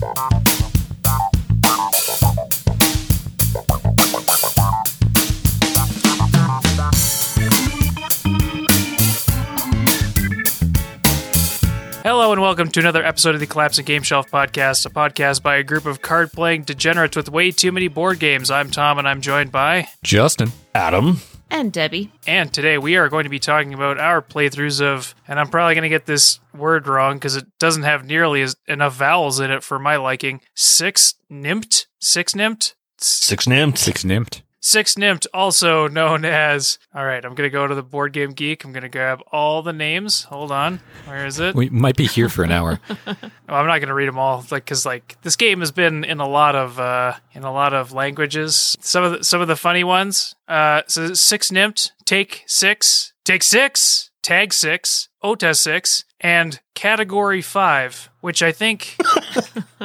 Hello and welcome to another episode of the Collapsing Game Shelf podcast, a podcast by a group of card playing degenerates with way too many board games. I'm Tom and I'm joined by. Justin. Adam. And Debbie. And today we are going to be talking about our playthroughs of, and I'm probably going to get this word wrong because it doesn't have nearly as, enough vowels in it for my liking. Six Nimmt? Six Nimmt? Six Nimmt. Six Nimmt. Six Nimmt, also known as. All right, I'm going to go to the Board Game Geek. I'm going to grab all the names. Hold on. Where is it? We might be here for an hour. Well, I'm not going to read them all, like because like this game has been in a lot of uh, in a lot of languages. Some of the, some of the funny ones. Uh, so six nimmt, take six, take six, tag six, OTA six, and category five, which I think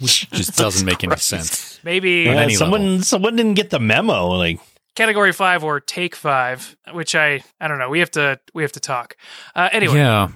Which just doesn't make any sense. maybe Yeah, any someone level. someone didn't get the memo. Like category five or take five, which I I don't know. We have to we have to talk. Uh, anyway, Yeah,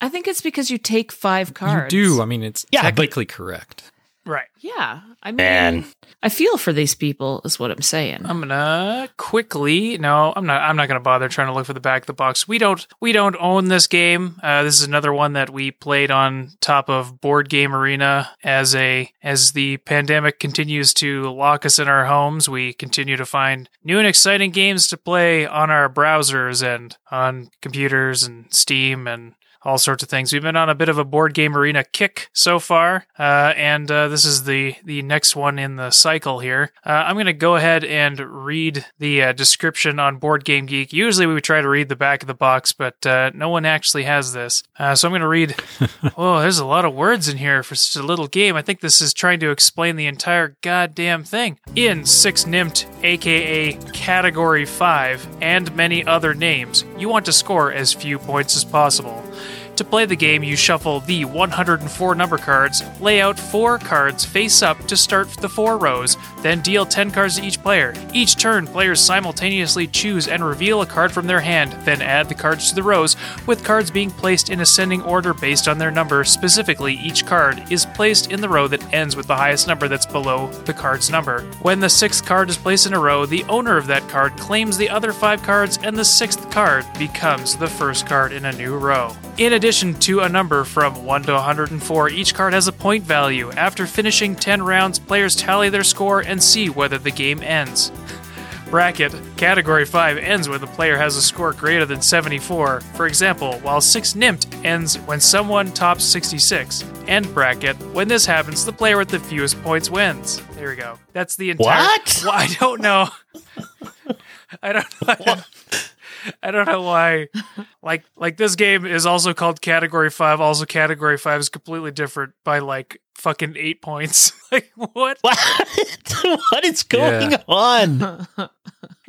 I think it's because you take five cards. you do. I mean, it's Yeah, but- technically correct. Right. Yeah. I mean, man, I feel for these people, is what I'm saying. I'm gonna quickly. No, I'm not. I'm not gonna bother trying to look for the back of the box. We don't. We don't own this game. Uh, this is another one that we played on top of Board Game Arena as a as the pandemic continues to lock us in our homes. We continue to find new and exciting games to play on our browsers and on computers and Steam and all sorts of things. We've been on a bit of a board game arena kick so far, uh, and uh, this is the the next one in the cycle here. Uh, I'm going to go ahead and read the uh, description on Board Game Geek. Usually we would try to read the back of the box, but uh, no one actually has this, uh, so I'm going to read. oh, there's a lot of words in here for such a little game. I think this is trying to explain the entire goddamn thing. In Six Nimmt, aka Category 5, and many other names, you want to score as few points as possible. To play the game, you shuffle the 104 number cards, lay out four cards face up to start the four rows, then deal 10 cards to each player. Each turn, players simultaneously choose and reveal a card from their hand, then add the cards to the rows, with cards being placed in ascending order based on their number. Specifically, each card is placed in the row that ends with the highest number that's below the card's number. When the sixth card is placed in a row, the owner of that card claims the other five cards, and the sixth card becomes the first card in a new row. In addition to a number from 1 to 104, each card has a point value. After finishing 10 rounds, players tally their score and see whether the game ends. Bracket Category 5 ends when the player has a score greater than 74. For example, while 6 Nimmt ends when someone tops 66. End bracket When this happens, the player with the fewest points wins. There we go. That's the entire. What? Well, I don't know. I don't know. I don't know why. Like, like this game is also called Category Five. Also, Category Five is completely different by like fucking eight points. like, what? what? what is going Yeah. on?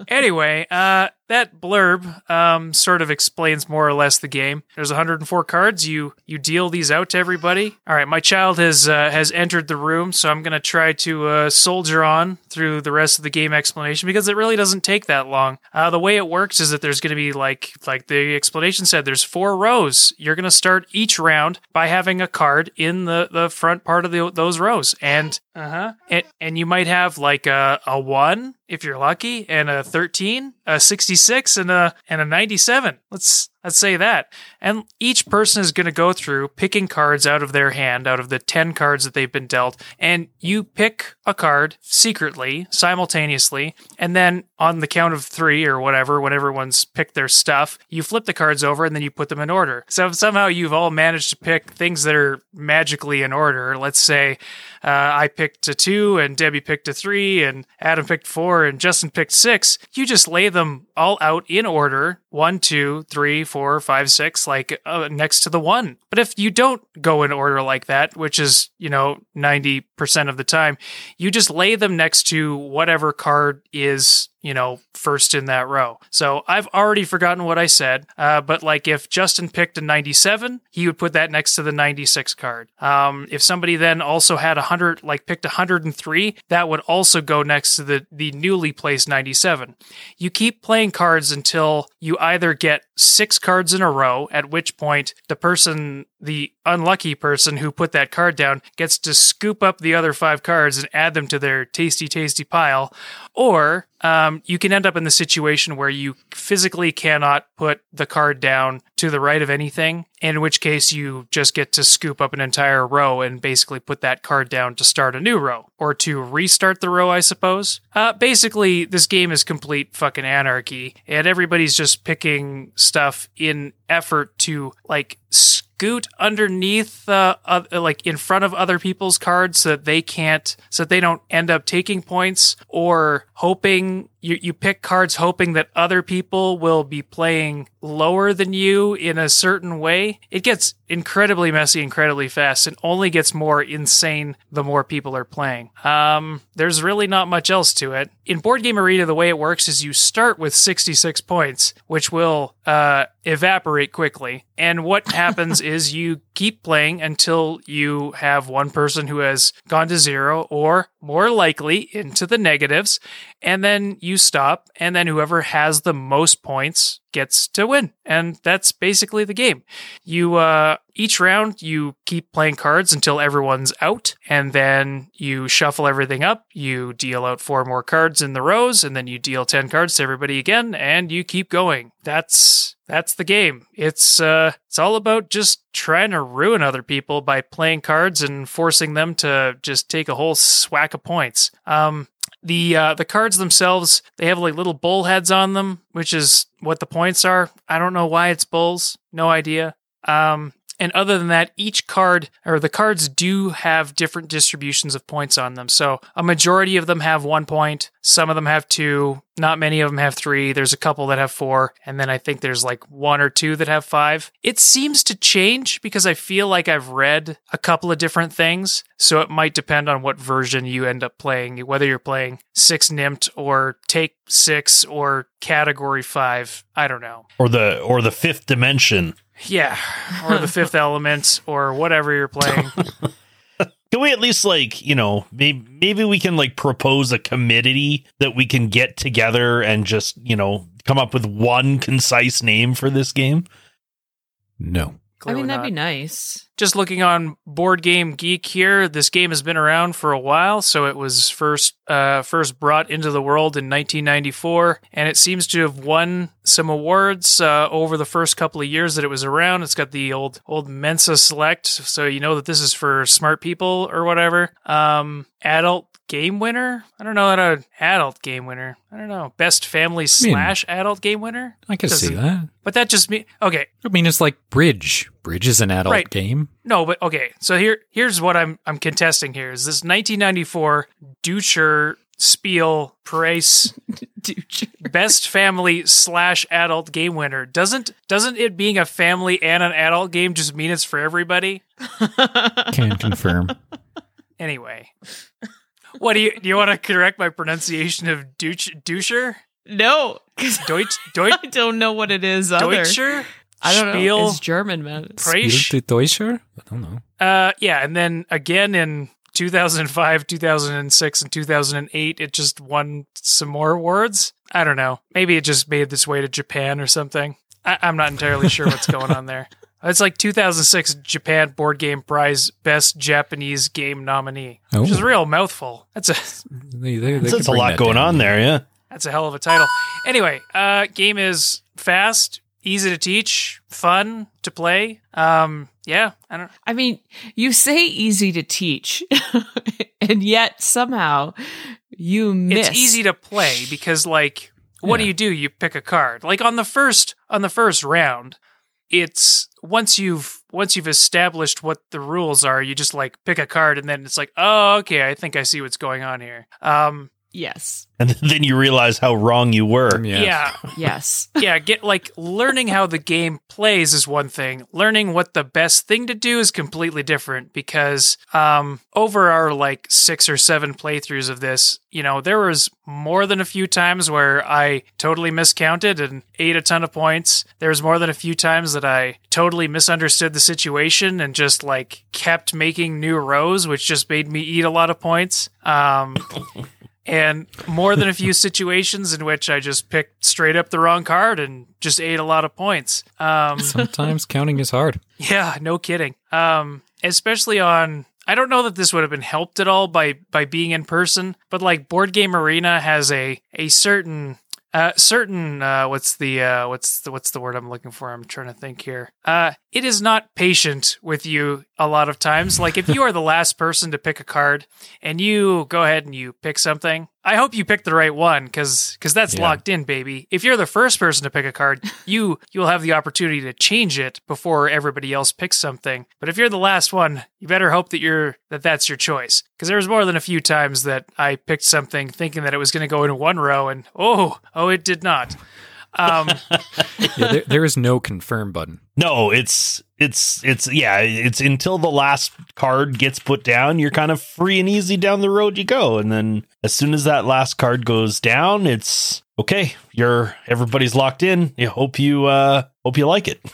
Anyway, uh, that blurb um, sort of explains more or less the game. There's 104 cards. You you deal these out to everybody. All right, my child has uh, has entered the room, so I'm gonna try to uh, soldier on through the rest of the game explanation because it really doesn't take that long. Uh, the way it works is that there's gonna be like like the explanation said. There's four rows. You're gonna start each round by having a card in the the front part of the, those rows, and uh huh, and, and you might have like a a one if you're lucky, and a 13, a 66, and a and a 97. Let's let's say that. And each person is going to go through picking cards out of their hand, out of the 10 cards that they've been dealt, and you pick a card secretly, simultaneously, and then on the count of 3 or whatever, when everyone's picked their stuff, you flip the cards over and then you put them in order. So somehow you've all managed to pick things that are magically in order, let's say uh, I picked a two, and Debbie picked a three, and Adam picked four, and Justin picked six. You just lay them all out in order one, two, three, four, five, six, like uh, next to the one. But if you don't go in order like that, which is, you know, 90% of the time, you just lay them next to whatever card is you know, first in that row. So I've already forgotten what I said, uh, but like if Justin picked a 97, he would put that next to the 96 card. Um, if somebody then also had 100, like picked 103, that would also go next to the, the newly placed 97. You keep playing cards until you either get six cards in a row, at which point the person, the unlucky person who put that card down, gets to scoop up the other five cards and add them to their tasty, tasty pile. Or um, you can end up in the situation where you physically cannot put the card down to the right of anything, in which case you just get to scoop up an entire row and basically put that card down to start a new row or to restart the row, I suppose. Uh, basically, this game is complete fucking anarchy, and everybody's just picking stuff in effort to like scoot underneath uh, uh, like in front of other people's cards so that they can't so that they don't end up taking points or hoping you, you pick cards hoping that other people will be playing lower than you in a certain way. It gets incredibly messy incredibly fast and only gets more insane the more people are playing. Um, there's really not much else to it. In board game arena the way it works is you start with 66 points which will uh, evaporate quickly. And what happens is you keep playing until you have one person who has gone to zero or more likely into the negatives and then you stop and then whoever has the most points gets to win. And that's basically the game. You uh each round you keep playing cards until everyone's out and then you shuffle everything up you deal out four more cards in the rows and then you deal 10 cards to everybody again and you keep going. That's that's the game. It's uh it's all about just trying to ruin other people by playing cards and forcing them to just take a whole swack of points. Um the uh, the cards themselves they have like little bull heads on them which is what the points are. I don't know why it's bulls. No idea. Um and other than that each card or the cards do have different distributions of points on them. So a majority of them have one point some of them have two not many of them have three there's a couple that have four and then i think there's like one or two that have five. It seems to change because i feel like i've read a couple of different things so it might depend on what version you end up playing whether you're playing six nimmt or take six or category five i don't know. Or the or the fifth dimension. Yeah or the fifth element or whatever you're playing Can we at least like you know maybe maybe we can like propose a committee that we can get together and just you know come up with one concise name for this game? No. I Clearly mean, that'd not. be nice. Just looking on board game geek here this game has been around for a while. So it was first uh, first brought into the world in 1994 and it seems to have won some awards uh, over the first couple of years that it was around. It's got the old old mensa select so you know that this is for smart people or whatever. Um adult game winner? I don't know an adult game winner. I don't know. Best family slash adult game winner? I can see that. but that just me okay. I mean, it's like Bridge. Bridge is an adult Right. game. No, but okay. So here, here's what I'm I'm contesting here is this 1994 Ducher Spiel Price Best Family slash Adult Game winner. Doesn't doesn't it being a family and an adult game just mean it's for everybody? Can confirm. Anyway, what do you do? You want to correct my pronunciation of Duch, Ducher? no, 'cause Deutsch Deutsch I don't know what it is. Other. Deutscher? I don't Spiel know. It's German, man. Preich? Spiel de Deutscher? I don't know. Uh, yeah, and then again in 2005, 2006, and 2008, it just won some more awards. I don't know. Maybe it just made its way to Japan or something. I- I'm not entirely sure what's going on there. It's like 2006 Japan Board Game Prize Best Japanese Game Nominee, which is a Oh. real mouthful. That's a They, they, they That's a lot that going down. on there, yeah. that's a hell of a title. Anyway, uh, game is fast, easy to teach, fun to play. Um, yeah, I don't. I mean, you say easy to teach, and yet somehow you miss. it's easy to play because like what do you do you pick a card like on the first on the first round it's once you've once you've established what the rules are you just like pick a card and then it's like oh okay i think i see what's going on here um Yes. and then you realize how wrong you were. Yeah. yeah. Yes. yeah, get like learning how the game plays is one thing. Learning what the best thing to do is completely different because um over our like 6 or 7 playthroughs of this, you know, there was more than a few times where I totally miscounted and ate a ton of points. There was more than a few times that I totally misunderstood the situation and just like kept making new rows which just made me eat a lot of points. Um and more than a few situations in which I just picked straight up the wrong card and just ate a lot of points. Um, Sometimes counting is hard. yeah, no kidding. Um, especially on. I don't know that this would have been helped at all by by being in person, but like Board Game Arena has a a certain uh certain uh what's the uh what's the what's the word I'm looking for? I'm trying to think here. Uh it is not patient with you a lot of times. Like if you are the last person to pick a card and you go ahead and you pick something, I hope you pick the right one because because that's Yeah. locked in, baby. If you're the first person to pick a card, you you'll have the opportunity to change it before everybody else picks something. But if you're the last one, you better hope that you're that that's your choice. Because there was more than a few times that I picked something thinking that it was going to go in one row, and oh oh, it did not. Um, Yeah, there, there is no confirm button. No, it's it's it's yeah, it's until the last card gets put down, you're kind of free and easy down the road you go. And then as soon as that last card goes down, it's okay, you're everybody's locked in. You hope you uh hope you like it.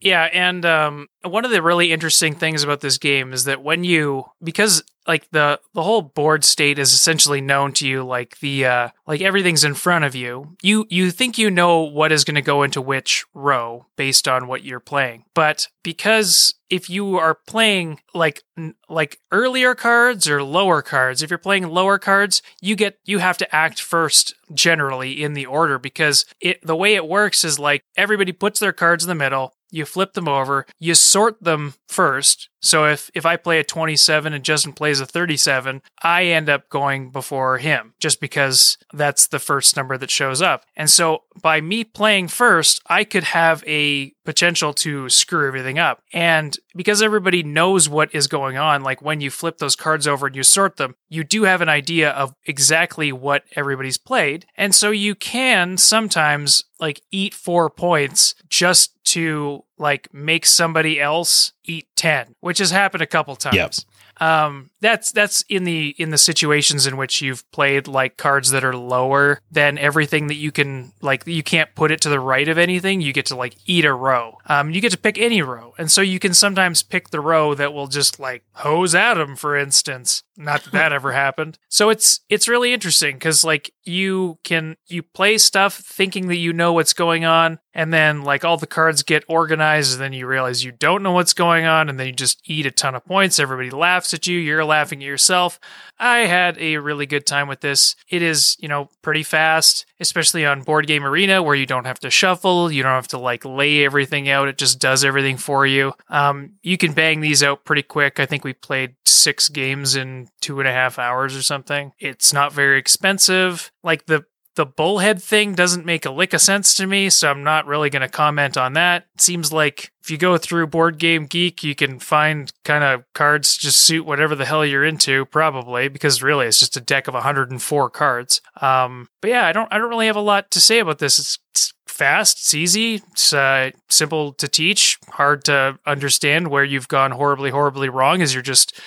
Yeah, and um, one of the really interesting things about this game is that when you because like the the whole board state is essentially known to you, like the uh, like everything's in front of you. You you think you know what is going to go into which row based on what you're playing, but because if you are playing like like earlier cards or lower cards, if you're playing lower cards, you get you have to act first generally in the order because it the way it works is like everybody puts their cards in the middle you flip them over you sort them first so if if i play a 27 and justin plays a 37 i end up going before him just because that's the first number that shows up. And so by me playing first i could have a potential to screw everything up. And because everybody knows what is going on like when you flip those cards over and you sort them you do have an idea of exactly what everybody's played. And so you can sometimes like eat four points just to like make somebody else eat 10 which has happened a couple times Yep. um that's that's in the in the situations in which you've played like cards that are lower than everything that you can like you can't put it to the right of anything you get to like eat a row. Um you get to pick any row. And so you can sometimes pick the row that will just like hose adam for instance. Not that that ever happened. So it's it's really interesting because like you can you play stuff thinking that you know what's going on and then like all the cards get organized and then you realize you don't know what's going on and then you just eat a ton of points. Everybody laughs at you. You're laughing at yourself. I had a really good time with this. It is you know pretty fast especially on board game arena where you don't have to shuffle you don't have to like lay everything out. It just does everything for you. Um, you can bang these out pretty quick. I think we played six games in two and a half hours or something. It's not very expensive. Like the the bullhead thing doesn't make a lick of sense to me, so I'm not really going to comment on that. It seems like if you go through Board Game Geek, you can find kind of cards just suit whatever the hell you're into, probably because really it's just a deck of 104 cards. Um, but yeah, I don't I don't really have a lot to say about this. It's, it's fast, it's easy, it's uh, simple to teach, hard to understand where you've gone horribly, horribly wrong as you're just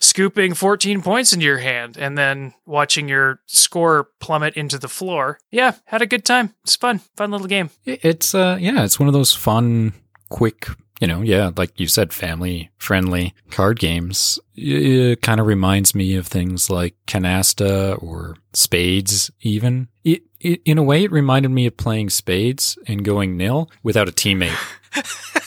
scooping 14 points into your hand and then watching your score plummet into the floor. Yeah, had a good time. It's fun. Fun little game. It's uh yeah, it's one of those fun, quick, you know, yeah, like you said, family friendly card games. It, kind of reminds me of things like Canasta or Spades, even. It, it, in a way, it reminded me of playing Spades and going nil without a teammate.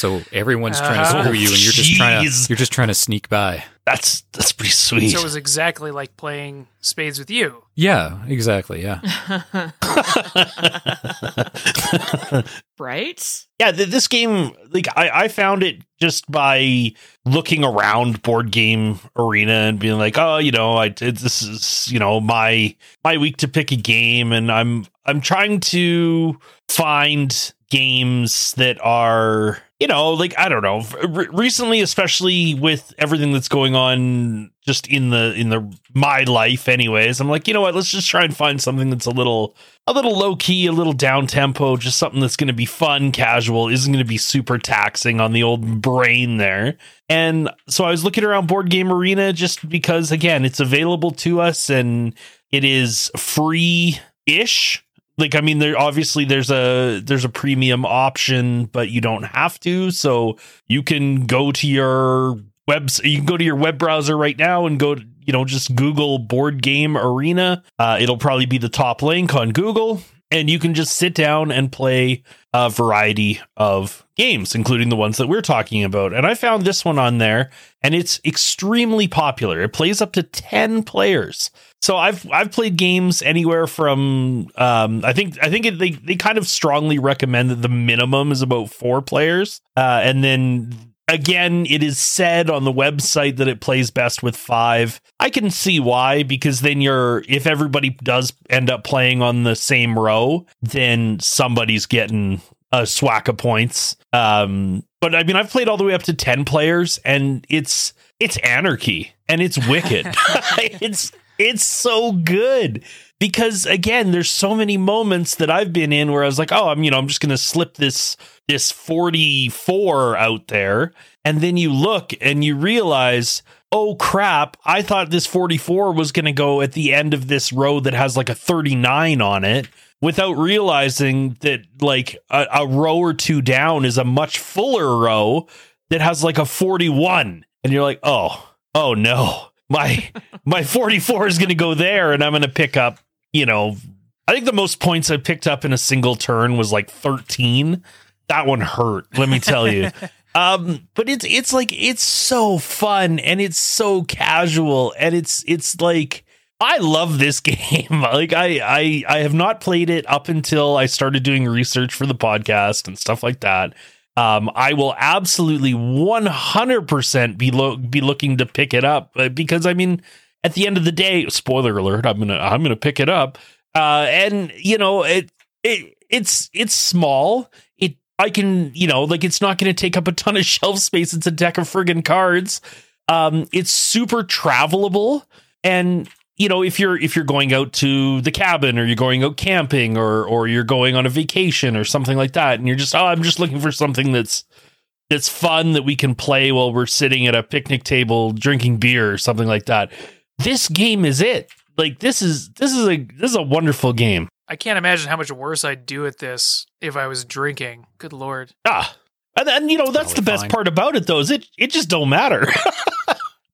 so everyone's uh, trying to screw you, and you're just trying to you're just trying to sneak by. That's that's pretty sweet. So it was exactly like playing spades with you. Yeah, exactly. Yeah. right? yeah, th- this game, like I, I found it just by looking around board game arena and being like, oh, you know, I did this is you know my my week to pick a game, and I'm I'm trying to find games that are you know, like I don't know, re- recently, especially with everything that's going on just in the in the my life, anyways. I'm like, you know what? Let's just try and find something that's a little a little low key, a little down tempo, just something that's going to be fun, casual, isn't going to be super taxing on the old brain there. And so I was looking around Board Game Arena just because, again, it's available to us and it is free ish like i mean there obviously there's a there's a premium option but you don't have to. So you can go to your web you can go to your web browser right now and go to, you know just google board game arena. Uh, it'll probably be the top link on google and you can just sit down and play a variety of games including the ones that we're talking about. And i found this one on there and it's extremely popular. It plays up to 10 players so I've I've played games anywhere from um, I think I think it, they they kind of strongly recommend that the minimum is about four players, uh, and then again it is said on the website that it plays best with five. I can see why because then you're if everybody does end up playing on the same row, then somebody's getting a swack of points. Um, but I mean I've played all the way up to ten players, and it's it's anarchy and it's wicked. it's it's so good because again, there's so many moments that I've been in where I was like, oh, I'm you know, I'm just gonna slip this this 44 out there, and then you look and you realize. Oh crap, I thought this 44 was to go at the end of this row that has like a 39 on it without realizing that like a, a row or two down is a much fuller row that has like a 41 and you're like, "Oh, oh no." My my 44 is going to go there and I'm going to pick up, you know, I think the most points I picked up in a single turn was like 13. That one hurt, let me tell you. um but it's it's like it's so fun and it's so casual and it's it's like I love this game. like I I I have not played it up until I started doing research for the podcast and stuff like that. Um, I will absolutely 100% be lo- be looking to pick it up uh, because I mean, at the end of the day, spoiler alert, I'm gonna I'm gonna pick it up. Uh, and you know it it it's it's small. It I can you know like it's not gonna take up a ton of shelf space. It's a deck of friggin' cards. Um, it's super travelable and you know if you're if you're going out to the cabin or you're going out camping or or you're going on a vacation or something like that and you're just oh I'm just looking for something that's that's fun that we can play while we're sitting at a picnic table drinking beer or something like that. This game is it. Like this is this is a this is a wonderful game. I can't imagine how much worse I'd do at this if I was drinking. Good lord. Ah. And, and you know that's the best fine. part about it though is it it just don't matter.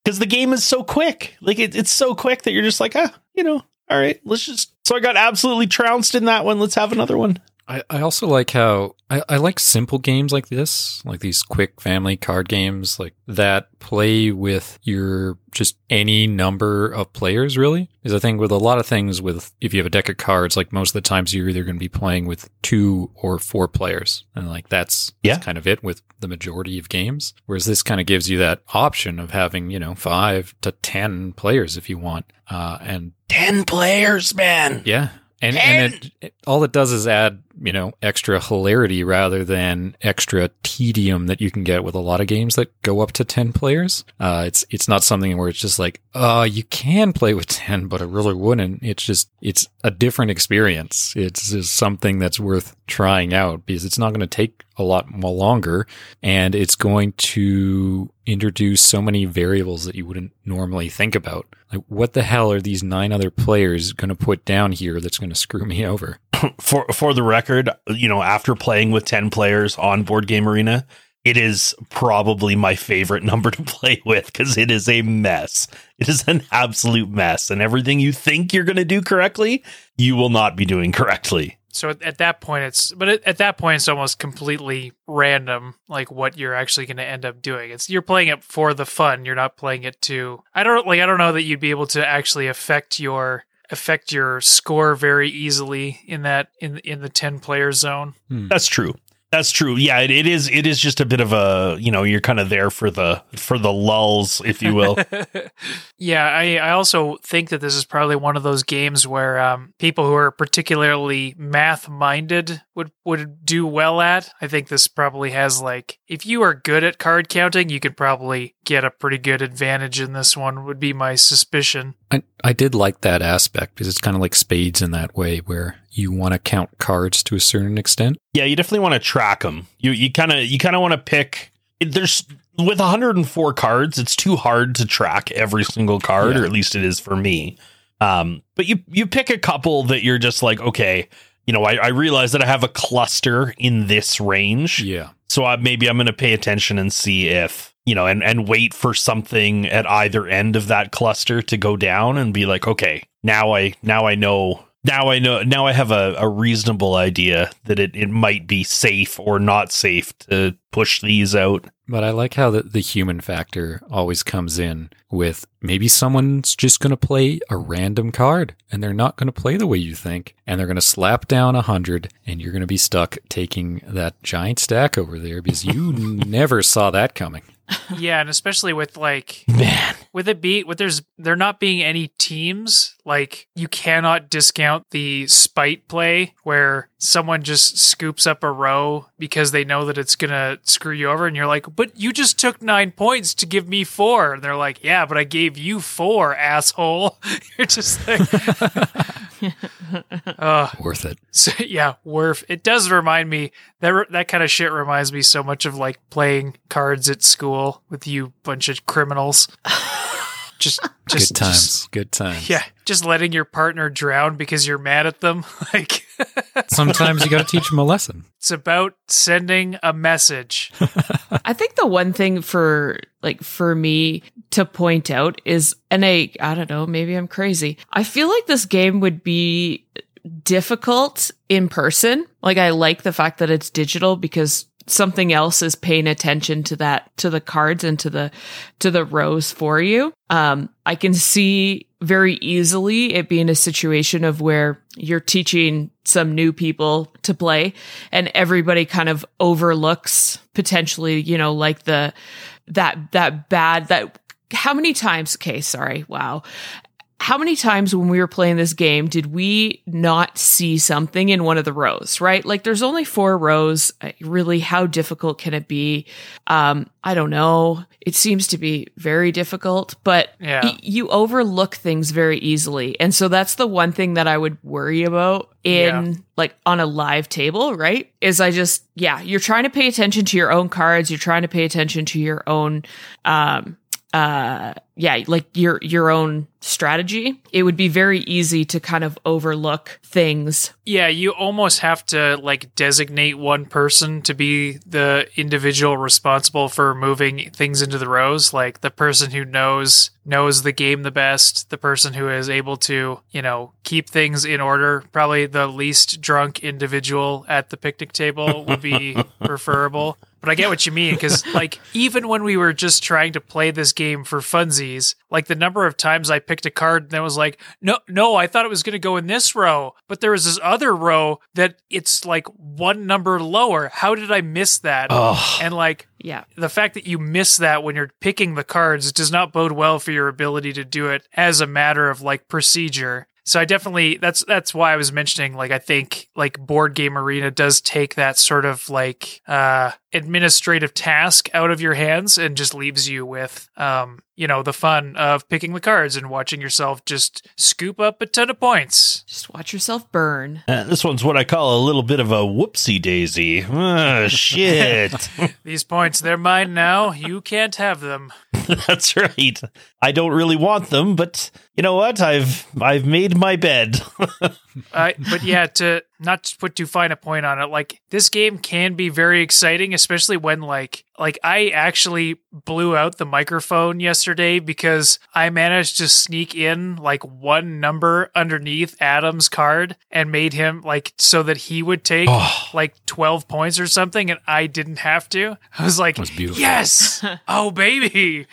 because the game is so quick. Like it, it's so quick that you're just like, ah, you know, all right, let's just. So I got absolutely trounced in that one. Let's have another one. I, I also like how I, I like simple games like this, like these quick family card games, like that play with your just any number of players, really. Is I think with a lot of things, with if you have a deck of cards, like most of the times you're either going to be playing with two or four players, and like that's, Yeah. that's kind of it with the majority of games. Whereas this kind of gives you that option of having you know five to ten players if you want, uh, and Ten players, man. yeah. And, and it, it, all it does is add, you know, extra hilarity rather than extra tedium that you can get with a lot of games that go up to 10 players. Uh, it's, it's not something where it's just like, uh, you can play with 10, but I really wouldn't. It's just, it's a different experience. It's just something that's worth trying out because it's not going to take a lot more longer and it's going to introduce so many variables that you wouldn't normally think about. Like, what the hell are these nine other players going to put down here that's going to screw me over? For for the record, you know, after playing with ten players on Board Game Arena, it is probably my favorite number to play with because it is a mess. It is an absolute mess, and everything you think you're going to do correctly, you will not be doing correctly. So at, at that point, it's but at, at that point, it's almost completely random, like what you're actually going to end up doing. It's you're playing it for the fun. You're not playing it to. I don't like. I don't know that you'd be able to actually affect your affect your score very easily in that in in the ten player zone. Hmm. That's true. That's true. Yeah, it, it is. It is just a bit of a you know you're kind of there for the for the lulls, if you will. yeah, I, I also think that this is probably one of those games where um, people who are particularly math minded would would do well at. I think this probably has like if you are good at card counting, you could probably get a pretty good advantage in this one. Would be my suspicion. I I did like that aspect because it's kind of like spades in that way where you want to count cards to a certain extent. yeah, you definitely want to track them. You you kind of you kind of want to pick. There's with 104 cards, it's too hard to track every single card, Yeah. or at least it is for me. Um, but you you pick a couple that you're just like, okay, you know, I, I realize that I have a cluster in this range. Yeah. So I, maybe I'm going to pay attention and see if you know, and and wait for something at either end of that cluster to go down, and be like, okay, now I now I know. Now I know. Now I have a, a reasonable idea that it, it might be safe or not safe to push these out. But I like how the, the human factor always comes in with maybe someone's just going to play a random card and they're not going to play the way you think. And they're going to slap down a hundred and you're going to be stuck taking that giant stack over there because you never saw that coming. yeah, and especially with like Man, with it be with there's there not being any teams like you cannot discount the spite play where someone just scoops up a row because they know that it's gonna screw you over and you're like but you just took nine points to give me four. And they're like yeah but i gave you four asshole. You're just like uh, Worth it. so, yeah worth it does remind me that that kind of shit reminds me so much of like playing cards at school with you bunch of criminals just just Good times. just- Good times. yeah just letting your partner drown because you're mad at them like Sometimes you got to teach them a lesson. it's about sending a message I think the one thing for like for me to point out is, and I, I don't know, maybe I'm crazy. I feel like this game would be difficult in person. Like I like the fact that it's digital because something else is paying attention to that, to the cards and to the, to the rows for you. Um, I can see very easily it being a situation of where you're teaching some new people to play and everybody kind of overlooks potentially, you know, like the, that, that bad, that, how many times, okay, sorry, wow. How many times when we were playing this game did we not see something in one of the rows, right? Like there's only four rows. Really, how difficult can it be? Um, I don't know. It seems to be very difficult, but Yeah. y- you overlook things very easily. And so that's the one thing that I would worry about in Yeah. like on a live table, right? Is I just, yeah, you're trying to pay attention to your own cards. You're trying to pay attention to your own, um, uh, yeah, like your, your own strategy. It would be very easy to kind of overlook things. Yeah, you almost have to like designate one person to be the individual responsible for moving things into the rows, like the person who knows knows the game the best, the person who is able to, you know, keep things in order. Probably the least drunk individual at the picnic table would be preferable. But I get what you mean because, like, even when we were just trying to play this game for funsies, like the number of times I picked a card that was like, no, no, I thought it was going to go in this row, but there was this other row that it's like one number lower. How did I miss that? oh, And like Yeah. the fact that you miss that when you're picking the cards does not bode well for your ability to do it as a matter of like procedure. So I definitely that's that's why I was mentioning like I think like board game arena does take that sort of like uh administrative task out of your hands and just leaves you with um you know the fun of picking the cards and watching yourself just scoop up a ton of points. Just watch yourself burn. Uh, this one's what I call a little bit of a whoopsie daisy. oh, shit. These points they're mine now. You can't have them. That's right. I don't really want them, but you know what? I've I've made my bed. Uh, but yeah, to not to put too fine a point on it, like this game can be very exciting, especially when like like I actually blew out the microphone yesterday because I managed to sneak in like one number underneath Adam's card and made him like so that he would take Oh. like twelve points or something, and I didn't have to. I was like, was beautiful. yes, oh baby,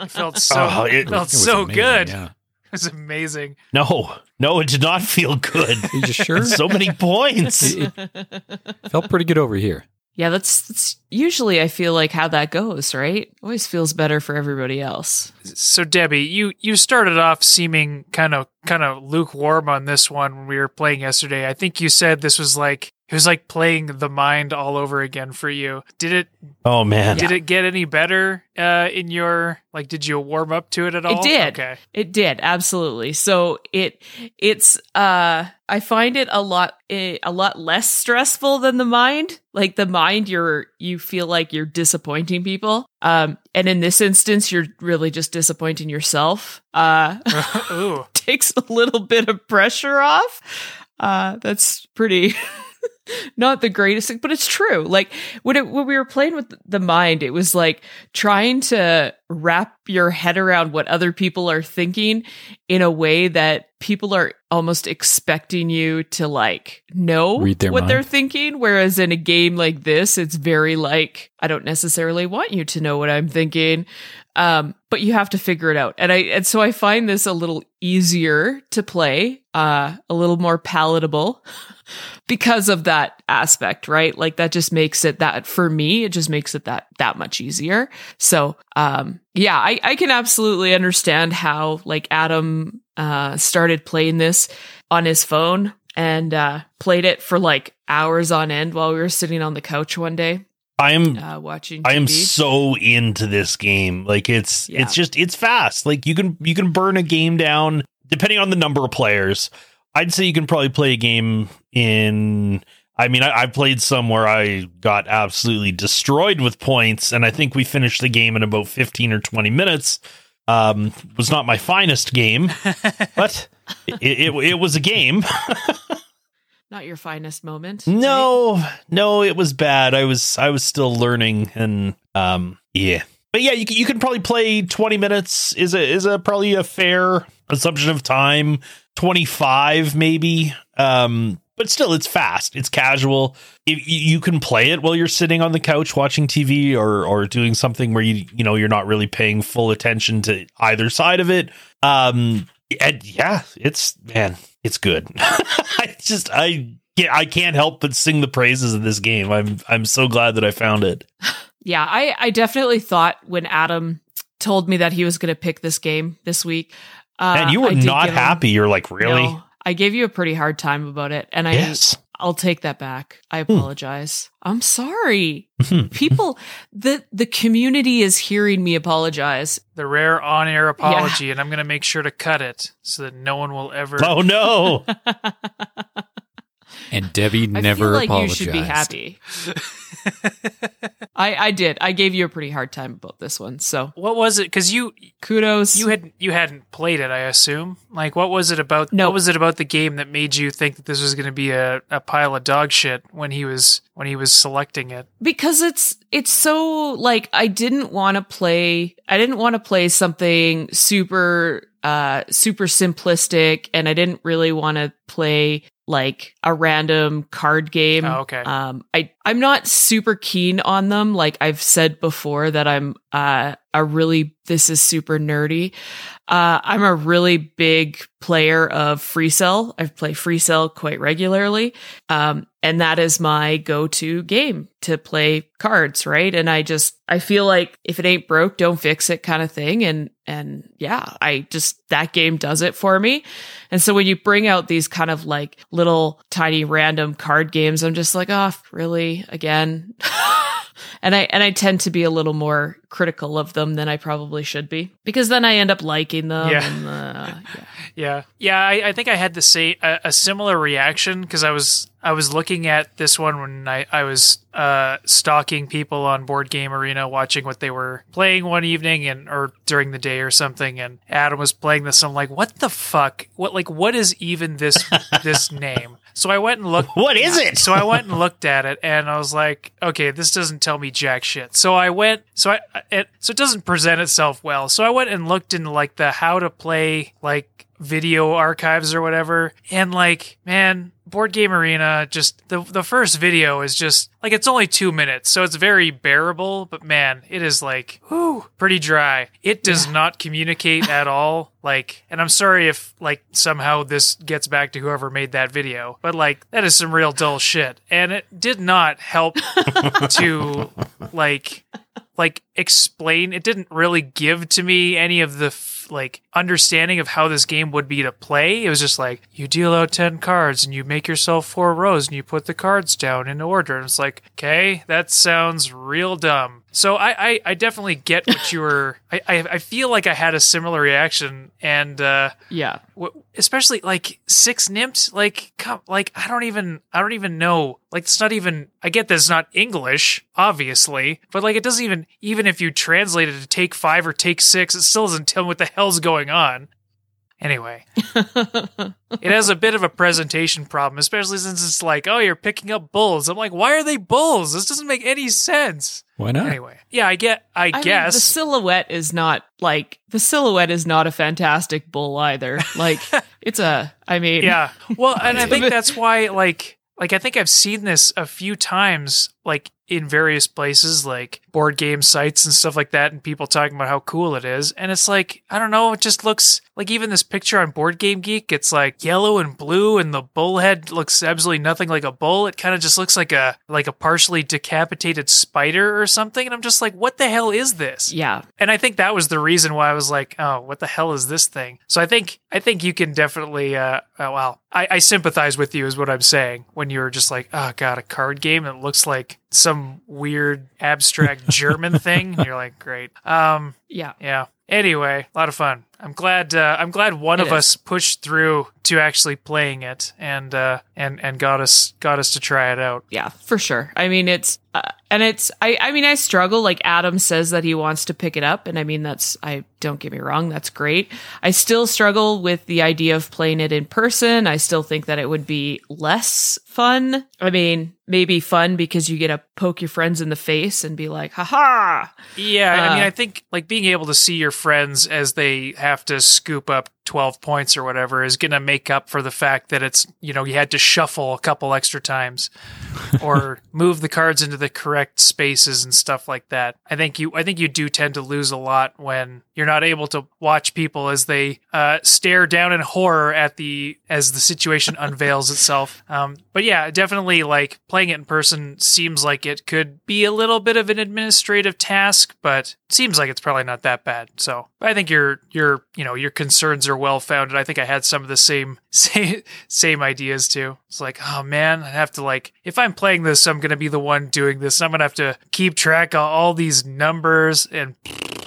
it felt so Oh, it- it felt It so amazing, good. Yeah. It was amazing. no, no, it did not feel good. Are you sure? so many points. it, it felt pretty good over here. Yeah, that's that's usually I feel like how that goes, right? Always feels better for everybody else. So Debbie, you you started off seeming kind of kind of lukewarm on this one when we were playing yesterday. I think you said this was like it was like playing the mind all over again for you. Did it Oh man. did it get any better uh in your like did you warm up to it at all? It did. Okay. It did absolutely. So it it's uh I find it a lot eh, a lot less stressful than the mind. Like the mind, you're you feel like you're disappointing people. Um, and in this instance, you're really just disappointing yourself. Uh, Ooh. takes a little bit of pressure off. Uh, that's pretty. not the greatest thing, but it's true. Like when it, when we were playing with the mind, it was like trying to wrap your head around what other people are thinking in a way that people are almost expecting you to like know what mind. they're thinking. Whereas in a game like this, it's very like, I don't necessarily want you to know what I'm thinking. Um, but you have to figure it out. And I, and so I find this a little easier to play, uh, a little more palatable because of that aspect, right? Like that just makes it that for me, it just makes it that, that much easier. So, um, yeah, I, I can absolutely understand how like Adam, uh, started playing this on his phone and, uh, played it for like hours on end while we were sitting on the couch one day, I'm uh, watching. I am so into this game. Like it's Yeah. it's just it's fast. Like you can you can burn a game down depending on the number of players. I'd say you can probably play a game in I mean, I, I played some where I got absolutely destroyed with points, and I think we finished the game in about 15 or 20 minutes. Um, was not my finest game, but it, it, it was a game. Not your finest moment. right? No, no, it was bad. I was I was still learning, and um, yeah, but yeah, you can, you can probably play twenty minutes. Is a is a probably a fair assumption of time. Twenty five maybe. Um, but still, it's fast. It's casual. If you, can play it while you're sitting on the couch watching TV or or doing something where you you know you're not really paying full attention to either side of it. Um, and yeah, it's man, it's good. I just I yeah, I can't help but sing the praises of this game. I'm I'm so glad that I found it. Yeah, I, I definitely thought when Adam told me that he was going to pick this game this week. Uh, and you were not give him- happy. You're like, really? No, I gave you a pretty hard time about it, and I yes. I'll take that back. I Hmm. apologize. I'm sorry. Mhm. People, the the community is hearing me apologize. The rare on air apology, and I'm gonna make sure to cut it so that no one will ever oh no. And Debbie never I never feel like apologized. you should be happy. I I did. I gave you a pretty hard time about this one. So What was it? Because you kudos. you had you hadn't played it, I assume. Like, what was it about? No. What was it about the game that made you think that this was going to be a, a pile of dog shit when he was when he was selecting it? because it's it's so like I didn't want to play I didn't want to play something super uh super simplistic and I didn't really want to play like a random card game. Oh, okay. Um I I'm not super keen on them like I've said before that I'm uh a really this is super nerdy. Uh I'm a really big player of Free Cell. I play Free Cell quite regularly. Um, and that is my go-to game to play cards, right? And I just I feel like if it ain't broke, don't fix it kind of thing. And and yeah, I just that game does it for me. And so when you bring out these kind of like little tiny random card games, I'm just like, oh, really? Again? and I and I tend to be a little more critical of them than I probably should be because then I end up liking them. Yeah. And, uh, yeah. Yeah, yeah. I, I think I had the same a, a similar reaction because I was I was looking at this one when I I was uh, stalking people on Board Game Arena, watching what they were playing one evening and or during the day or something, and Adam was playing this. And I'm like, what the fuck? What like what is even this this name? So I went and looked. What is it? So I went and looked at it, and I was like, okay, this doesn't tell me jack shit. So I went, so I, it, so it doesn't present itself well. So I went and looked into like the how to play like video archives or whatever, and like, man, Board Game Arena, just the the first video is just like it's only two minutes, so it's very bearable. But man, it is like whew, pretty dry. It does not communicate at all. Like, and I'm sorry if like somehow this gets back to whoever made that video, but like that is some real dull shit, and it did not help to like like explain it didn't really give to me any of the f- like understanding of how this game would be to play it was just like you deal out 10 cards and you make yourself four rows and you put the cards down in order. And it's like okay that sounds real dumb so I, I, I definitely get what you were. I, I, feel like I had a similar reaction, and uh, Yeah. w- especially like six nimped. Like, come, like I don't even, I don't even know. Like, it's not even. I get that it's not English, obviously, but like it doesn't even. Even if you translate it to take five or take six, it still doesn't tell me what the hell's going on. Anyway, it has a bit of a presentation problem, especially since it's like, oh, you're picking up bulls. I'm like, why are they bulls? This doesn't make any sense. Why not? Anyway, yeah, I get. I, I mean, guess the silhouette is not like the silhouette is not a fantastic bull either. Like it's a. I mean, yeah. Well, and I think that's why, like, like I think I've seen this a few times, like in various places, like board game sites and stuff like that, and people talking about how cool it is. And it's like, I don't know, it just looks like even this picture on Board Game Geek, it's like yellow and blue, and the bull head looks absolutely nothing like a bull. It kind of just looks like a like a partially decapitated spider or something. And I'm just like, what the hell is this? Yeah. and I think that was the reason why I was like, "Oh, what the hell is this thing?" So I think I think you can definitely, uh, uh, well, I, I sympathize with you, is what I'm saying. When you're just like, "Oh God, a card game that looks like some weird abstract German thing," and you're like, "Great." Um, Yeah. yeah. Anyway, a lot of fun. I'm glad. Uh, I'm glad one It of is. us pushed through to actually playing it, and uh, and and got us got us to try it out. Yeah, for sure. I mean, it's uh, and it's I I mean, I struggle like Adam says that he wants to pick it up and I mean that's I don't get me wrong, that's great. I still struggle with the idea of playing it in person. I still think that it would be less fun. I mean, maybe fun because you get to poke your friends in the face and be like, "Ha Yeah, I mean, Uh, I think like being able to see your friends as they have to scoop up 12 points or whatever is going to make up for the fact that it's, you know, you had to shuffle a couple extra times or move the cards into the correct spaces and stuff like that. I think you I think you do tend to lose a lot when you're not able to watch people as they uh, stare down in horror at the as the situation unveils itself. Um, but yeah, definitely like playing it in person seems like it could be a little bit of an administrative task, but seems like it's probably not that bad. So I think your your you know your concerns are well founded. I think I had some of the same same same ideas too. It's like, oh man, I have to like if I'm playing this, I'm gonna be the one doing this. I'm gonna have to keep track of all these numbers and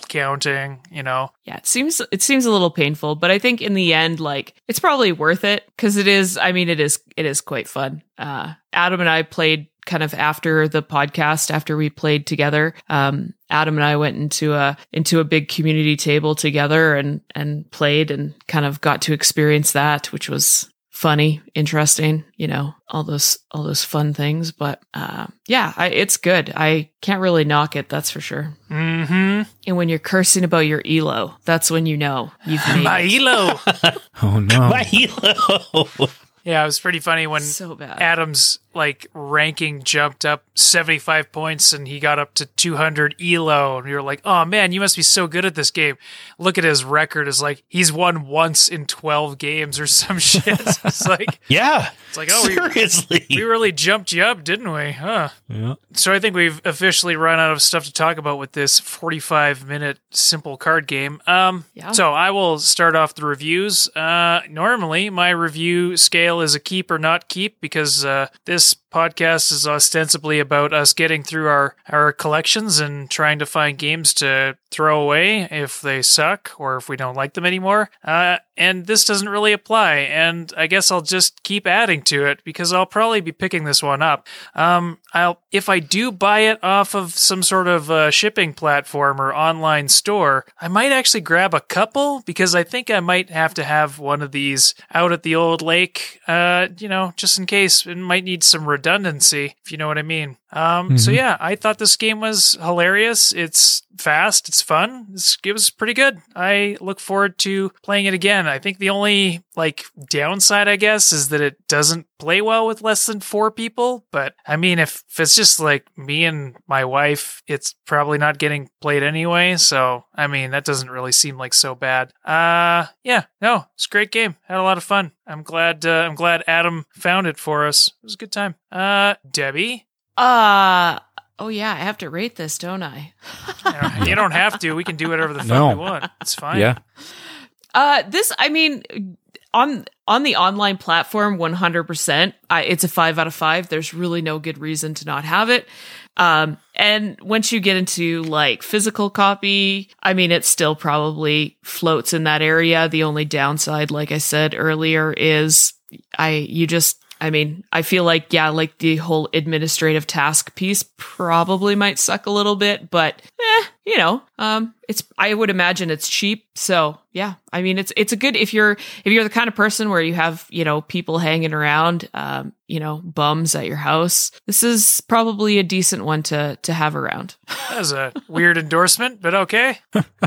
counting. You know, Yeah, it seems it seems a little painful, but I think in the end, like it's probably worth it because it is. I mean, it is it is quite fun. Uh, Adam and I played kind of after the podcast after we played together. Um, Adam and I went into a into a big community table together and and played and kind of got to experience that, which was funny, interesting. You know, all those all those fun things. But uh, yeah, I, it's good. I can't really knock it. That's for sure. mm-hmm. And when you're cursing about your elo, that's when you know you've made My it. elo. Oh no. My helo. Yeah, it was pretty funny when so bad. Adam's like ranking jumped up 75 points and he got up to 200 elo and we were like oh man you must be so good at this game look at his record is like he's won once in 12 games or some shit it's like yeah. it's like oh we, Seriously. we really jumped you up didn't we huh Yeah. so i think we've officially run out of stuff to talk about with this 45 minute simple card game um Yeah. so i will start off the reviews uh normally my review scale is a keep or not keep because uh this podcast is ostensibly about us getting through our our collections and trying to find games to throw away if they suck or if we don't like them anymore. Uh and this doesn't really apply. And i guess i'll just keep adding to it because i'll probably be picking this one up. Um i'll if i do buy it off of some sort of shipping platform or online store i might actually grab a couple because i think i might have to have one of these out at the old lake uh you know just in case. It might need some redundancy if you know what i mean Um, So Mhm. yeah, I thought this game was hilarious. It's fast. It's fun. It's, it was pretty good. I look forward to playing it again. I think the only like downside, I guess, is that it doesn't play well with less than four people. But I mean, if, if it's just like me and my wife, it's probably not getting played anyway. So I mean, that doesn't really seem like so bad. Uh, yeah, no, it's a great game. Had a lot of fun. I'm glad. Uh, I'm glad Adam found it for us. It was a good time. Uh, Debbie. Uh oh yeah, I have to rate this, don't I? You don't have to. We can do whatever the fuck No. we want. It's fine. Yeah. Uh this I mean on on the online platform 100% I, it's a 5 out of 5 there's really no good reason to not have it um and once you get into like physical copy i mean it still probably floats in that area the only downside like i said earlier is i you just I mean, I feel like, yeah, like the whole administrative task piece probably might suck a little bit, but eh, you know, um, it's, I would imagine it's cheap. So yeah, I mean, it's, it's a good, if you're, if you're the kind of person where you have, you know, people hanging around, um, you know, bums at your house, this is probably a decent one to, to have around. That was a weird endorsement, but okay.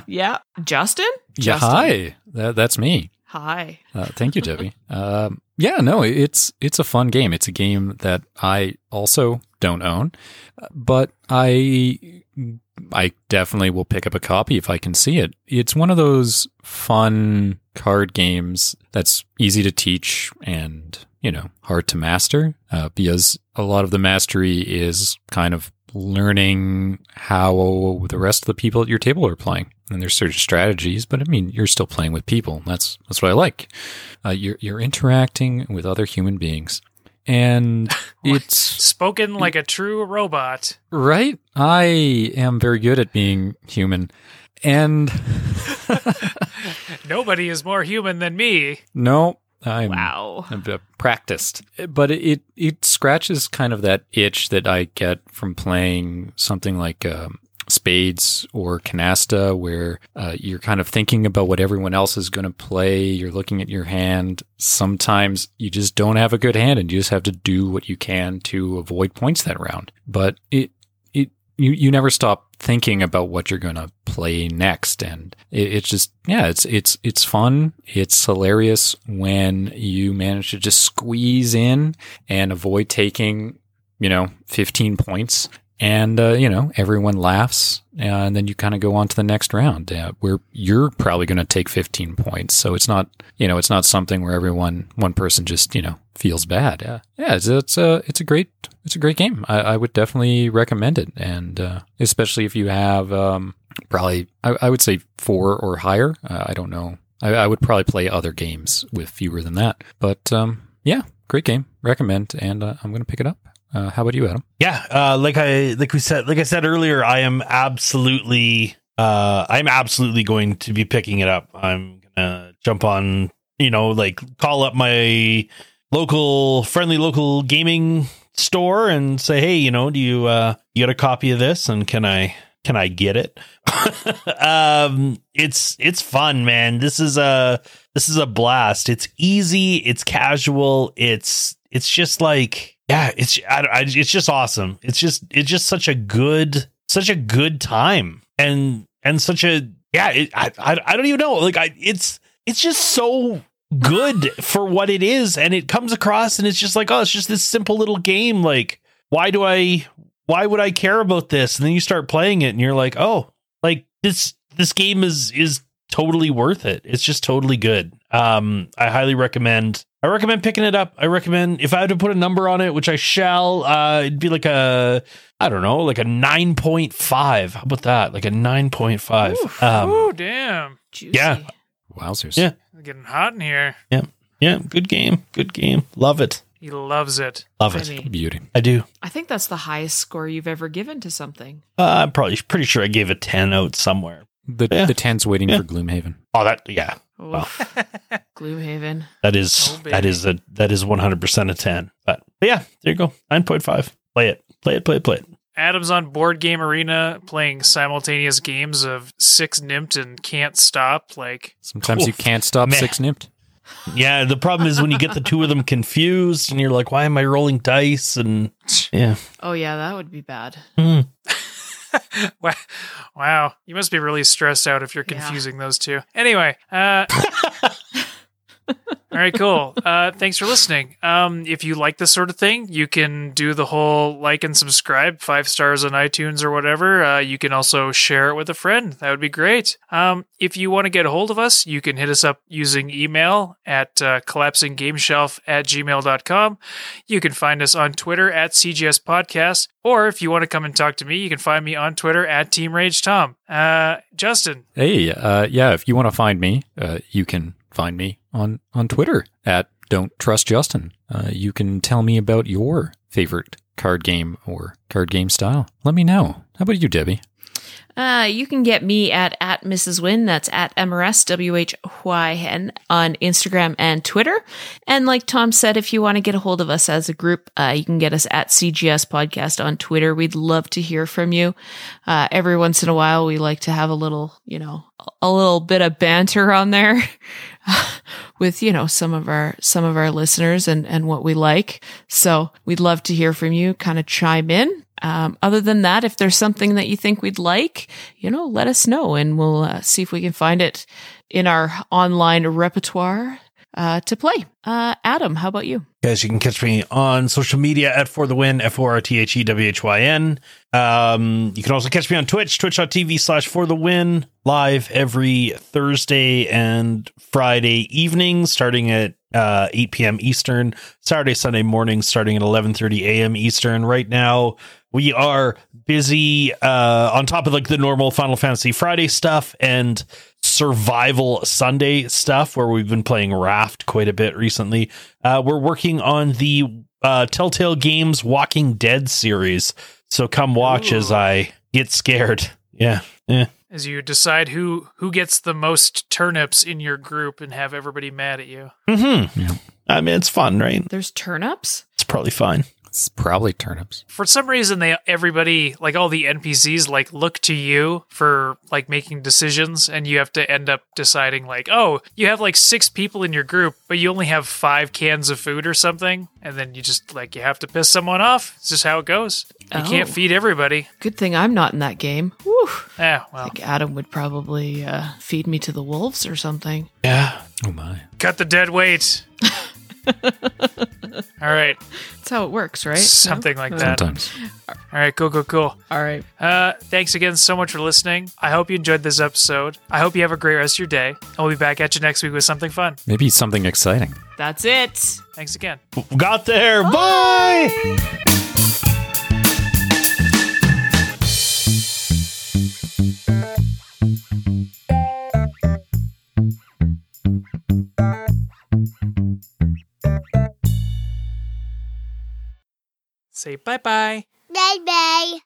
yeah. Justin? Yeah. Hi. That, that's me. Hi. Uh, thank you, Debbie. um, yeah, no, it's it's a fun game. It's a game that I also don't own, but I I definitely will pick up a copy if I can see it. It's one of those fun card games that's easy to teach and you know hard to master uh, because a lot of the mastery is kind of learning how the rest of the people at your table are playing. And there's certain strategies, but I mean, you're still playing with people. That's that's what I like. Uh, you're you're interacting with other human beings, and it's Spoken like a true robot. right. I am very good at being human, and Nobody is more human than me. no, I'm Wow. I'm uh, practiced, but it, it it scratches kind of that itch that I get from playing something like um, Spades or Canasta, where uh, you're kind of thinking about what everyone else is going to play. You're looking at your hand. Sometimes you just don't have a good hand, and you just have to do what you can to avoid points that round. But it it you you never stop thinking about what you're going to play next and it, it's just yeah it's it's it's fun it's hilarious when you manage to just squeeze in and avoid taking you know 15 points and uh, you know everyone laughs and then you kind of go on to the next round uh, where you're probably going to take 15 points. So it's not you know it's not something where everyone one person just you know feels bad. Yeah yeah it's it's a it's a great it's a great game. I, I would definitely recommend it. And uh, especially if you have um, probably I, I would say four or higher. Uh, i don't know. I, I would probably play other games with fewer than that. But um, yeah great game. Recommend. And uh, i'm going to pick it up uh, how about you adam Yeah, uh, like I like we said like I said earlier, I am absolutely uh, I'm absolutely going to be picking it up. I'm gonna jump on, you know, like call up my local friendly local gaming store and say, hey, you know, do you uh, you got a copy of this and can I can I get it? um, it's it's fun, man. This is a this is a blast. It's easy. It's casual. It's it's just like yeah. It's I, I, it's just awesome. It's just it's just such a good such a good time and and such a yeah. It, I, I I don't even know. Like I it's it's just so good for what it is and it comes across and it's just like oh it's just this simple little game like why do i why would i care about this and then you start playing it and you're like oh like this this game is is totally worth it it's just totally good um i highly recommend i recommend picking it up i recommend if i had to put a number on it which i shall uh it'd be like a i don't know like a 9.5 how about that like a 9.5 Oof. um oh, damn. Juicy. yeah. wowzers Yeah. It's getting hot in here. yeah Yeah. good game good game love it He loves it. love I it mean, beauty i do I think that's the highest score you've ever given to something. Uh, I'm probably pretty sure I gave a 10 out somewhere. the, Yeah. the 10's waiting Yeah. for gloomhaven Oh, that yeah, Oof. Gloomhaven. That is oh, that is a that is one hundred percent a 10. But, but yeah, there you go. 9.5. Play it. Play it, play it, play it. Adam's on Board Game Arena playing simultaneous games of Six Nimmt and Can't Stop. Like, sometimes you can't stop man. six nimmt Yeah, the problem is when you get the two of them confused and you're like, why am I rolling dice? And yeah. Oh yeah, that would be bad. Hmm. Wow. You must be really stressed out if you're Yeah. confusing those two. Anyway, uh All right, cool. Uh, thanks for listening. Um, if you like this sort of thing, you can do the whole like and subscribe, five stars on iTunes or whatever. Uh, you can also share it with a friend. That would be great. Um, if you want to get a hold of us, you can hit us up using email at uh, collapsinggameshelf at gmail.com. You can find us on Twitter at CGS Podcast. Or if you want to come and talk to me, you can find me on Twitter at Team Rage Tom. Uh, Justin, Hey, uh, yeah, if you want to find me, uh, you can find me on, on Twitter at Don't Trust Justin. Uh, you can tell me about your favorite card game or card game style. Let me know. How about you, Debbie? Uh, you can get me at at Mrs. Win. That's at MRS W H Y N on Instagram and Twitter. And like Tom said, if you want to get a hold of us as a group, uh, you can get us at CGS Podcast on Twitter. We'd love to hear from you. Uh, every once in a while, we like to have a little, you know, a little bit of banter on there. with you know some of our some of our listeners and and what we like so we'd love to hear from you kind of chime in um, other than that, if there's something that you think we'd like, you know, let us know and we'll uh, see if we can find it in our online repertoire uh, to play. Uh, Adam, how about you? Guys, you can catch me on social media at For the Win, F O R T H E W H Y N. Um, you can also catch me on Twitch, twitch.tv slash For the Win, live every Thursday and Friday evening, starting at uh, 8 p.m. Eastern, Saturday, Sunday morning, starting at 11.30 a.m. Eastern. Right now, we are busy uh, on top of like the normal Final Fantasy Friday stuff and survival Sunday stuff where we've been playing Raft quite a bit recently. Uh, we're working on the uh, Telltale Games Walking Dead series. So come watch Ooh. as I get scared. Yeah. Yeah. as you decide who who gets the most turnips in your group and have everybody mad at you. Mm-hmm. Yeah. I mean, it's fun, right? There's turnips. It's probably fine. It's probably turnips. For some reason they everybody like all the NPCs like look to you for like making decisions and you have to end up deciding like, "Oh, you have like 6 people in your group, but you only have 5 cans of food or something." And then you just like you have to piss someone off. It's just how it goes. You Oh. can't feed everybody. Good thing I'm not in that game. Whew. Yeah, well. Like Adam would probably uh, feed me to the wolves or something. Yeah. Oh my. Cut the dead weight. All right, That's how it works, right? something like that. Sometimes. All right, cool, cool, cool. All right. Uh, thanks again so much for listening. I hope you enjoyed this episode. I hope you have a great rest of your day. And we'll be back at you next week with something fun. Maybe something exciting. That's it. Thanks again. Got there. Bye. Say bye bye. Bye bye.